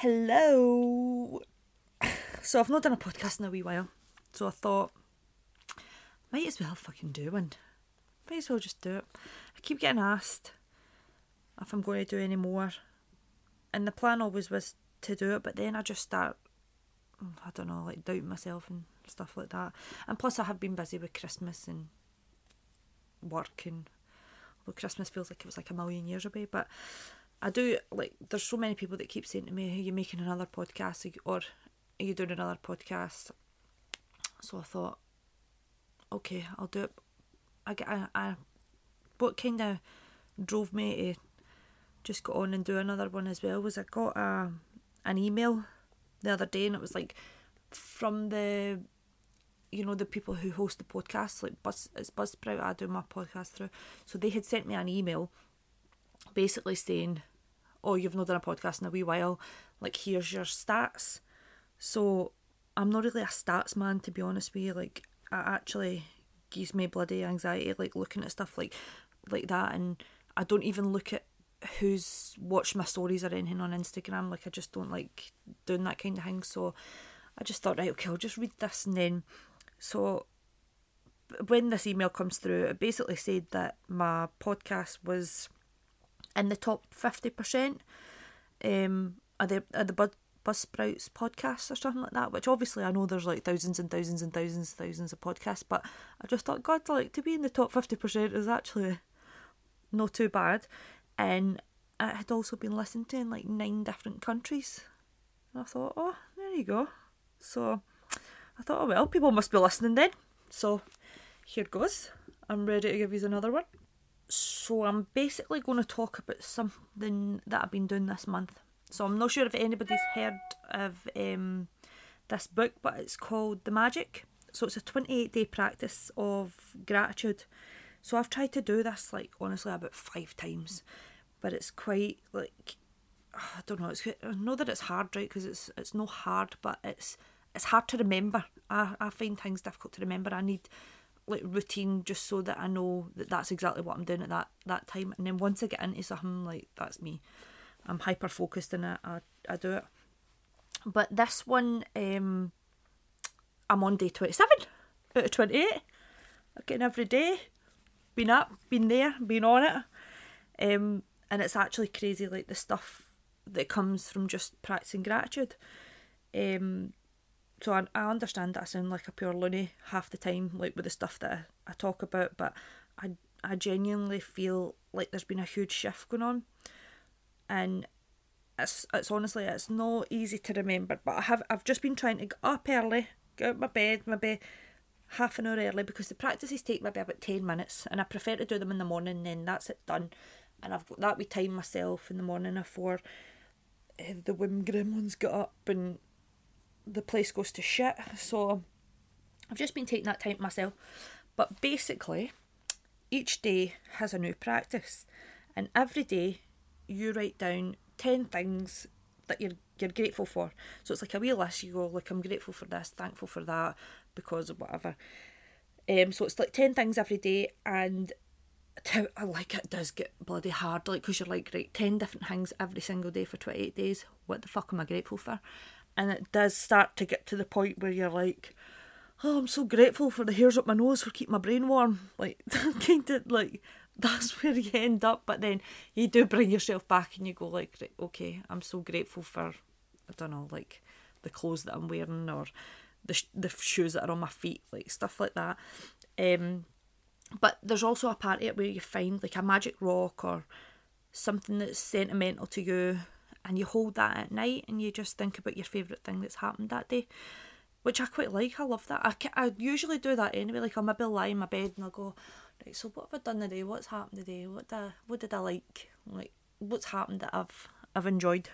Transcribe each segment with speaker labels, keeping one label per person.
Speaker 1: Hello. So I've not done a podcast in a wee while, so I thought might as well fucking do one. Might as well just do it. I keep getting asked if I'm going to do any more, and the plan always was to do it, but then I just start, mm, I don't know, like doubting myself and stuff like that. And plus, I have been busy with Christmas and work, and although Christmas feels like it was like a million years away, but I do like. There's so many people that keep saying to me, "Are you making another podcast?" or "Are you doing another podcast?" So I thought, okay, I'll do it. I get I, I what kind of drove me to just go on and do another one as well was I got a an email the other day and it was like from the you know the people who host the podcast like Buzz it's Buzzsprout I do my podcast through so they had sent me an email basically saying oh you've not done a podcast in a wee while. Like here's your stats. So I'm not really a stats man to be honest with you. Like it actually gives me bloody anxiety like looking at stuff like like that. And I don't even look at who's watched my stories or anything on Instagram. Like I just don't like doing that kind of thing. So I just thought right okay I'll just read this and then. So when this email comes through it basically said that my podcast was in the top 50% um are the are the Bud Buzzsprouts podcasts or something like that, which obviously I know there's like thousands and thousands and thousands and thousands of podcasts, but I just thought, God, like to be in the top 50% is actually not too bad. And it had also been listened to in like nine different countries. And I thought, oh, there you go. So I thought, oh well, people must be listening then. So here goes. I'm ready to give you another one. So I'm basically going to talk about something that I've been doing this month. So I'm not sure if anybody's heard of um, this book, but it's called The Magic. So it's a 28 day practice of gratitude. So I've tried to do this like honestly about five times, but it's quite like I don't know. It's I know that it's hard, right? Because it's it's not hard, but it's it's hard to remember. I I find things difficult to remember. I need like routine just so that I know that that's exactly what I'm doing at that that time. And then once I get into something, like that's me. I'm hyper focused in it. I, I do it. But this one, um, I'm on day 27 out of 28. I'm getting every day. Been up, been there, been on it. Um, and it's actually crazy, like the stuff that comes from just practicing gratitude. Um, so I, I understand that I sound like a pure loony half the time, like with the stuff that I, I talk about, but I, I genuinely feel like there's been a huge shift going on and it's it's honestly it's not easy to remember. But I have I've just been trying to get up early, get out my bed, maybe half an hour early because the practices take maybe about ten minutes, and I prefer to do them in the morning. Then that's it done, and I've got that wee time myself in the morning before uh, the Wim Gremlins get up and the place goes to shit. So I've just been taking that time myself. But basically, each day has a new practice, and every day you write down 10 things that you're you're grateful for. So it's like a wee list. You go like I'm grateful for this, thankful for that, because of whatever. Um, so it's like ten things every day, and I like it does get bloody hard, like because you're like right, ten different things every single day for twenty eight days. What the fuck am I grateful for? And it does start to get to the point where you're like, oh, I'm so grateful for the hairs up my nose for keeping my brain warm. Like kind of like that's where you end up. But then you do bring yourself back and you go like, okay, I'm so grateful for, I don't know, like the clothes that I'm wearing or the sh- the shoes that are on my feet, like stuff like that. Um, but there's also a part of it where you find like a magic rock or something that's sentimental to you, and you hold that at night and you just think about your favourite thing that's happened that day. Which I quite like. I love that. I, I usually do that anyway. Like I'll maybe lie in my bed and I'll go, right, so what have I done today? What's happened today? What did I, what did I like? Like what's happened that I've I've enjoyed,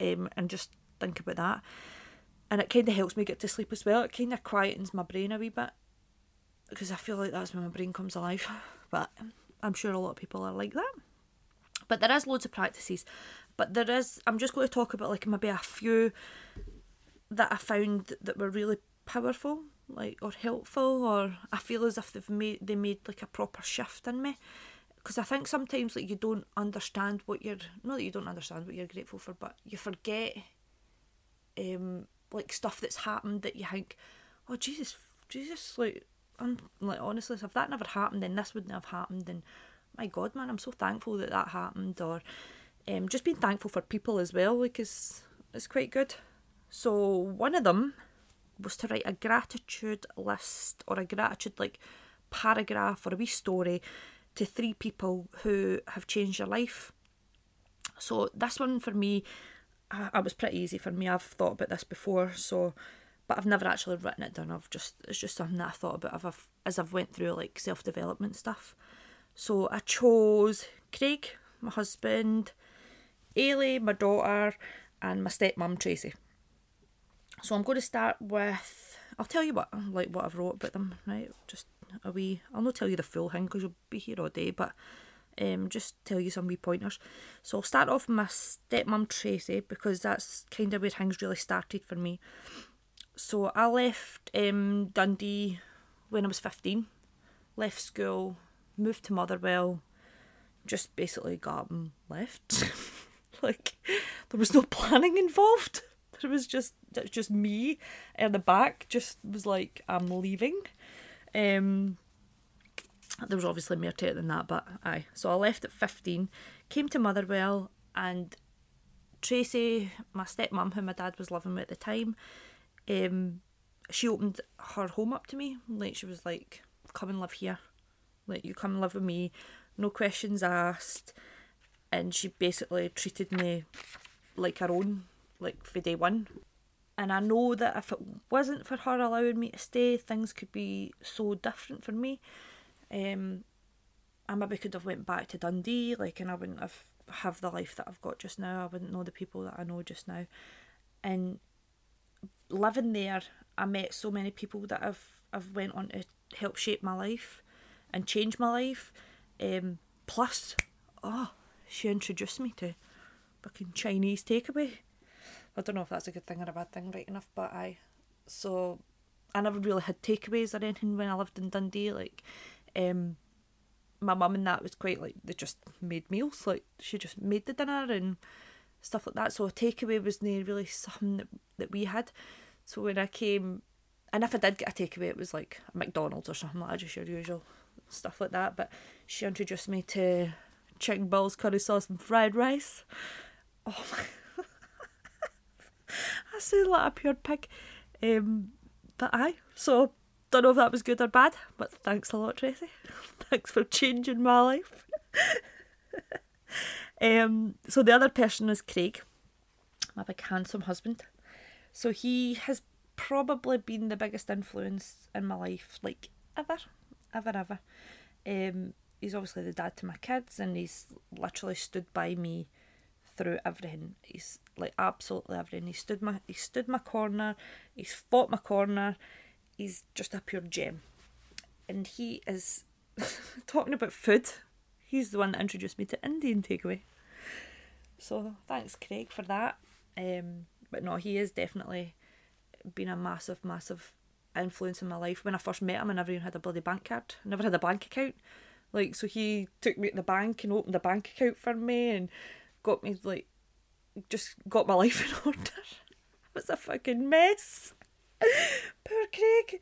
Speaker 1: um, and just think about that. And it kind of helps me get to sleep as well. It kind of quietens my brain a wee bit because I feel like that's when my brain comes alive. But I'm sure a lot of people are like that. But there is loads of practices. But there is. I'm just going to talk about like maybe a few that I found that were really powerful like or helpful or I feel as if they've made they made like a proper shift in me because I think sometimes like you don't understand what you're not that you don't understand what you're grateful for, but you forget um like stuff that's happened that you think, oh Jesus, Jesus, like I'm like honestly, if that never happened, then this wouldn't have happened. And my God, man, I'm so thankful that that happened. Or um, just being thankful for people as well, because is quite good. So one of them was to write a gratitude list or a gratitude like paragraph or a wee story to three people who have changed your life. So this one for me, I, I was pretty easy for me. I've thought about this before, so but I've never actually written it down. I've just it's just something that I thought about as I've, as I've went through like self development stuff. So I chose Craig, my husband, Ailey, my daughter, and my stepmom Tracy. So I'm going to start with I'll tell you what like what I've wrote about them, right? Just a wee. I'll not tell you the full thing because you'll be here all day, but um, just tell you some wee pointers. So I'll start off with my stepmom Tracy because that's kind of where things really started for me. So I left um, Dundee when I was 15, left school, moved to Motherwell, just basically got left. like there was no planning involved. There was just it was just me in the back, just was like I'm leaving. Um, there was obviously more to it than that, but aye. So I left at 15, came to Motherwell, and Tracy, my stepmom, who my dad was living with at the time, um, she opened her home up to me. Like she was like, "Come and live here, like you come live with me, no questions asked." And she basically treated me like her own, like for day one. And I know that if it wasn't for her allowing me to stay, things could be so different for me. Um, I maybe could have went back to Dundee, like, and I wouldn't have have the life that I've got just now. I wouldn't know the people that I know just now, and living there, I met so many people that I've I've went on to help shape my life and change my life. Um, plus, oh, she introduced me to fucking Chinese takeaway. I don't know if that's a good thing or a bad thing, right enough, but I. So, I never really had takeaways or anything when I lived in Dundee. Like, um, my mum and that was quite like they just made meals. Like she just made the dinner and stuff like that. So a takeaway was not really something that, that we had. So when I came, and if I did get a takeaway, it was like a McDonald's or something like that, just your usual stuff like that. But she introduced me to chicken balls, curry sauce, and fried rice. Oh my I sound like a pure pig. Um, but aye, so don't know if that was good or bad, but thanks a lot, Tracy. thanks for changing my life. um, so the other person is Craig, my big handsome husband. So he has probably been the biggest influence in my life, like ever, ever, ever. Um, he's obviously the dad to my kids, and he's literally stood by me through everything. He's like absolutely everything. He stood my he stood my corner. He's fought my corner. He's just a pure gem, and he is talking about food. He's the one that introduced me to Indian takeaway. So thanks, Craig, for that. Um, but no, he is definitely been a massive, massive influence in my life. When I first met him, I never even had a bloody bank card. I never had a bank account. Like, so he took me to the bank and opened a bank account for me and got me like just got my life in order. it was a fucking mess. Poor Craig.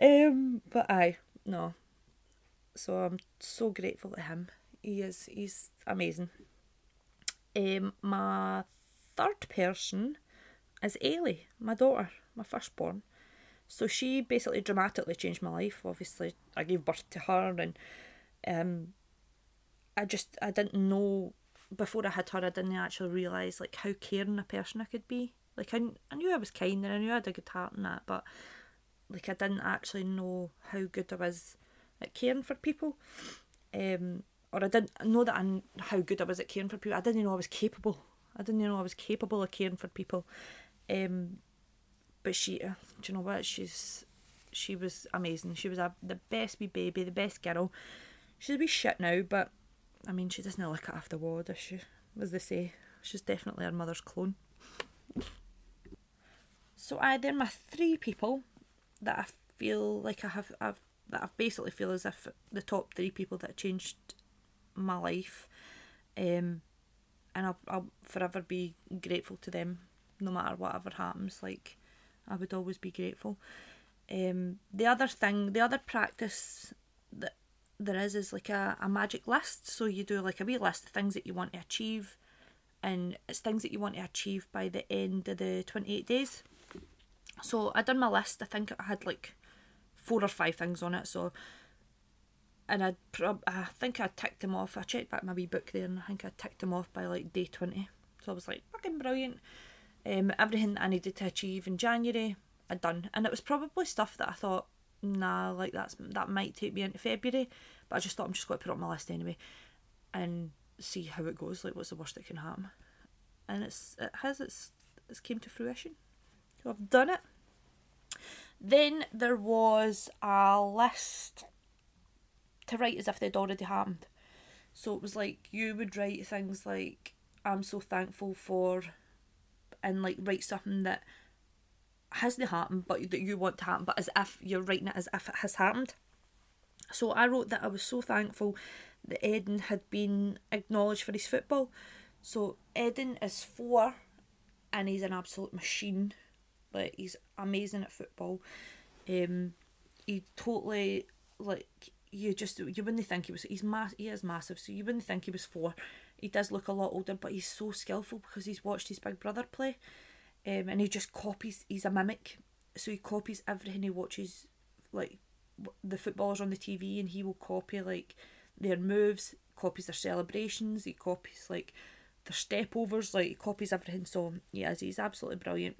Speaker 1: Um, but I no. So I'm so grateful to him. He is he's amazing. Um, my third person is Ailey, my daughter, my firstborn. So she basically dramatically changed my life. Obviously, I gave birth to her, and um, I just I didn't know before I had her, I didn't actually realise like how caring a person I could be. Like I, I knew I was kind and I knew I had a good heart and that, but like I didn't actually know how good I was at caring for people. Um, or I didn't know that I how good I was at caring for people. I didn't know I was capable. I didn't know I was capable of caring for people. Um, but she, uh, do you know what? She's she was amazing. She was a, the best wee baby, the best girl. She's a wee shit now, but I mean, she doesn't look after war, does she? As they say, she's definitely her mother's clone. so I they're my three people that I feel like I have I've that I basically feel as if the top three people that changed my life. Um, and I'll, I'll forever be grateful to them no matter whatever happens. Like, I would always be grateful. Um, the other thing, the other practice that there is is like a, a magic list. So you do like a wee list of things that you want to achieve, and it's things that you want to achieve by the end of the 28 days. So I done my list. I think I had like four or five things on it. So, and I prob- I think I ticked them off. I checked back my wee book there, and I think I ticked them off by like day 20. So I was like, fucking brilliant. Um, everything that I needed to achieve in January, I'd done, and it was probably stuff that I thought, nah, like that's that might take me into February, but I just thought I'm just going to put it on my list anyway, and see how it goes. Like, what's the worst that can happen? And it's it has it's it's came to fruition. So I've done it. Then there was a list to write as if they'd already happened. So it was like you would write things like, I'm so thankful for, and like write something that hasn't happened but that you want to happen, but as if you're writing it as if it has happened. So I wrote that I was so thankful that Eden had been acknowledged for his football. So Eden is four and he's an absolute machine. Like he's amazing at football. Um, he totally like you just you wouldn't think he was he's mass he is massive so you wouldn't think he was four he does look a lot older but he's so skillful because he's watched his big brother play um, and he just copies he's a mimic. So he copies everything he watches like the footballers on the TV and he will copy like their moves copies their celebrations he copies like their step overs like he copies everything. So yeah he's absolutely brilliant.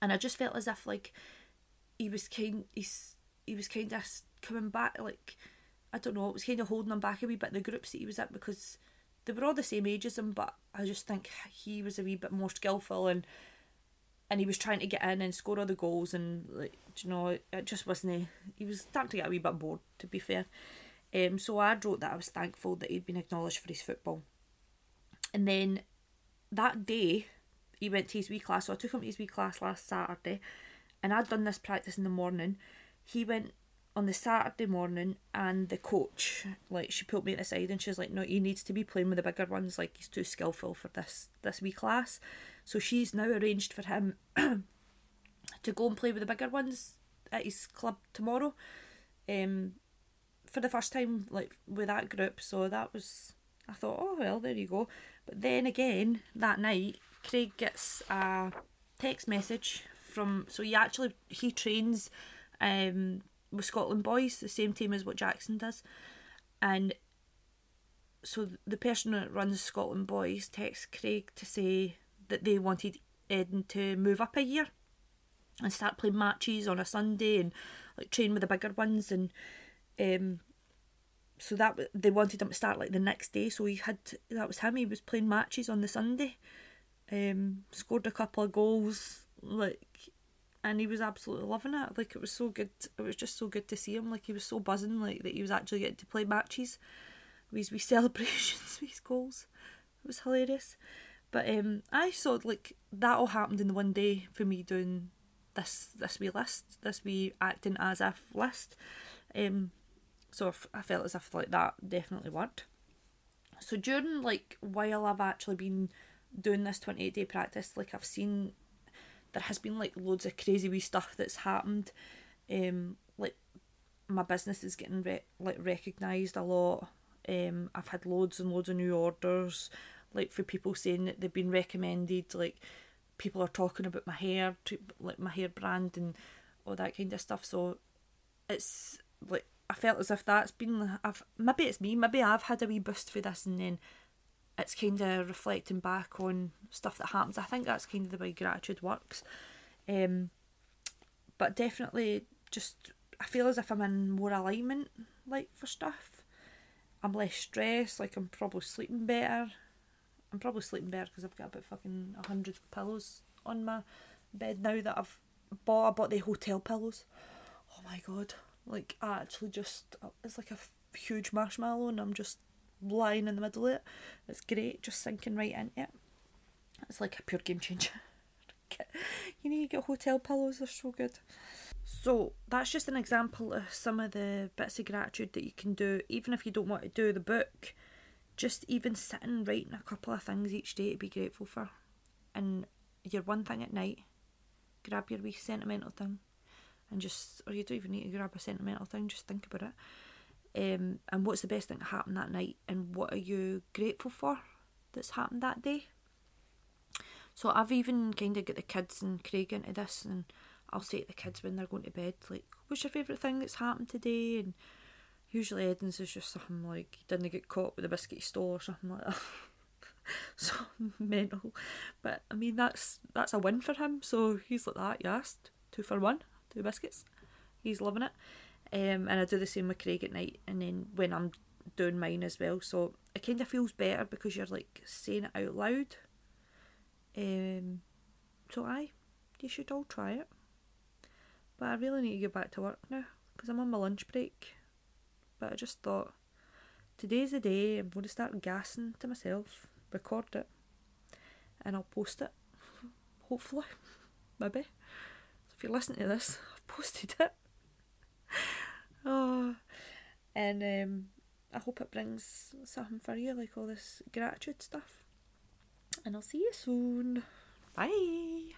Speaker 1: And I just felt as if like he was kind he's he was kind of coming back like I don't know it was kind of holding him back a wee bit the groups that he was at because they were all the same age as him but I just think he was a wee bit more skillful and and he was trying to get in and score all the goals and like you know it just wasn't he was starting to get a wee bit bored to be fair. Um so I wrote that I was thankful that he'd been acknowledged for his football. And then that day he went to his wee class so I took him to his wee class last Saturday and I'd done this practice in the morning. He went on the Saturday morning and the coach like she put me at the side and she's like no he needs to be playing with the bigger ones like he's too skillful for this this wee class. So she's now arranged for him to go and play with the bigger ones at his club tomorrow um for the first time like with that group. So that was I thought oh well there you go. But then again that night Craig gets a text message from so he actually he trains um with Scotland Boys, the same team as what Jackson does. And so the person that runs Scotland Boys texts Craig to say that they wanted Eden to move up a year and start playing matches on a Sunday and like train with the bigger ones. And um so that they wanted him to start like the next day. So he had that was him. He was playing matches on the Sunday. Um scored a couple of goals like and he was absolutely loving it. Like it was so good. It was just so good to see him. Like he was so buzzing. Like that he was actually getting to play matches with his celebrations, with goals. It was hilarious. But um, I saw like that all happened in the one day for me doing this this wee list, this wee acting as if list. Um, so I felt as if like that definitely worked. So during like while I've actually been doing this twenty eight day practice, like I've seen there has been like loads of crazy wee stuff that's happened. Um, like my business is getting re- like recognised a lot. Um, I've had loads and loads of new orders, like for people saying that they've been recommended. Like people are talking about my hair, to, like my hair brand and all that kind of stuff. So it's like I felt as if that's been. I've maybe it's me. Maybe I've had a wee boost for this, and then it's kind of reflecting back on stuff that happens. I think that's kind of the way gratitude works. Um, but definitely, just I feel as if I'm in more alignment, like for stuff. I'm less stressed. Like I'm probably sleeping better. I'm probably sleeping better because I've got about fucking hundred pillows on my bed now that I've bought. I bought the hotel pillows. Oh my god! Like I actually just it's like a huge marshmallow, and I'm just lying in the middle of it. It's great, just sinking right into it. It's like a pure game changer. you need to get hotel pillows, they're so good. So that's just an example of some of the bits of gratitude that you can do, even if you don't want to do the book. just even sitting writing a couple of things each day to be grateful for, and your one thing at night, grab your wee sentimental thing, and just or you don't even need to grab a sentimental thing, just think about it. Um, and what's the best thing that happened that night, and what are you grateful for that's happened that day? So I've even kind of got the kids and Craig into this, and I'll say to the kids when they're going to bed, like, "What's your favourite thing that's happened today?" And usually Eden's is just something like he didn't get caught with a biscuit stole or something like that. so mental, but I mean that's that's a win for him. So he's like that. You asked two for one, two biscuits. He's loving it. Um, and I do the same with Craig at night, and then when I'm doing mine as well. So it kind of feels better because you're like saying it out loud um, so I, you should all try it. But I really need to get back to work now because I'm on my lunch break. But I just thought today's the day I'm going to start gassing to myself, record it, and I'll post it. Hopefully, maybe. So if you're listening to this, I've posted it. Oh, and um, I hope it brings something for you, like all this gratitude stuff and I'll see you soon. Bye.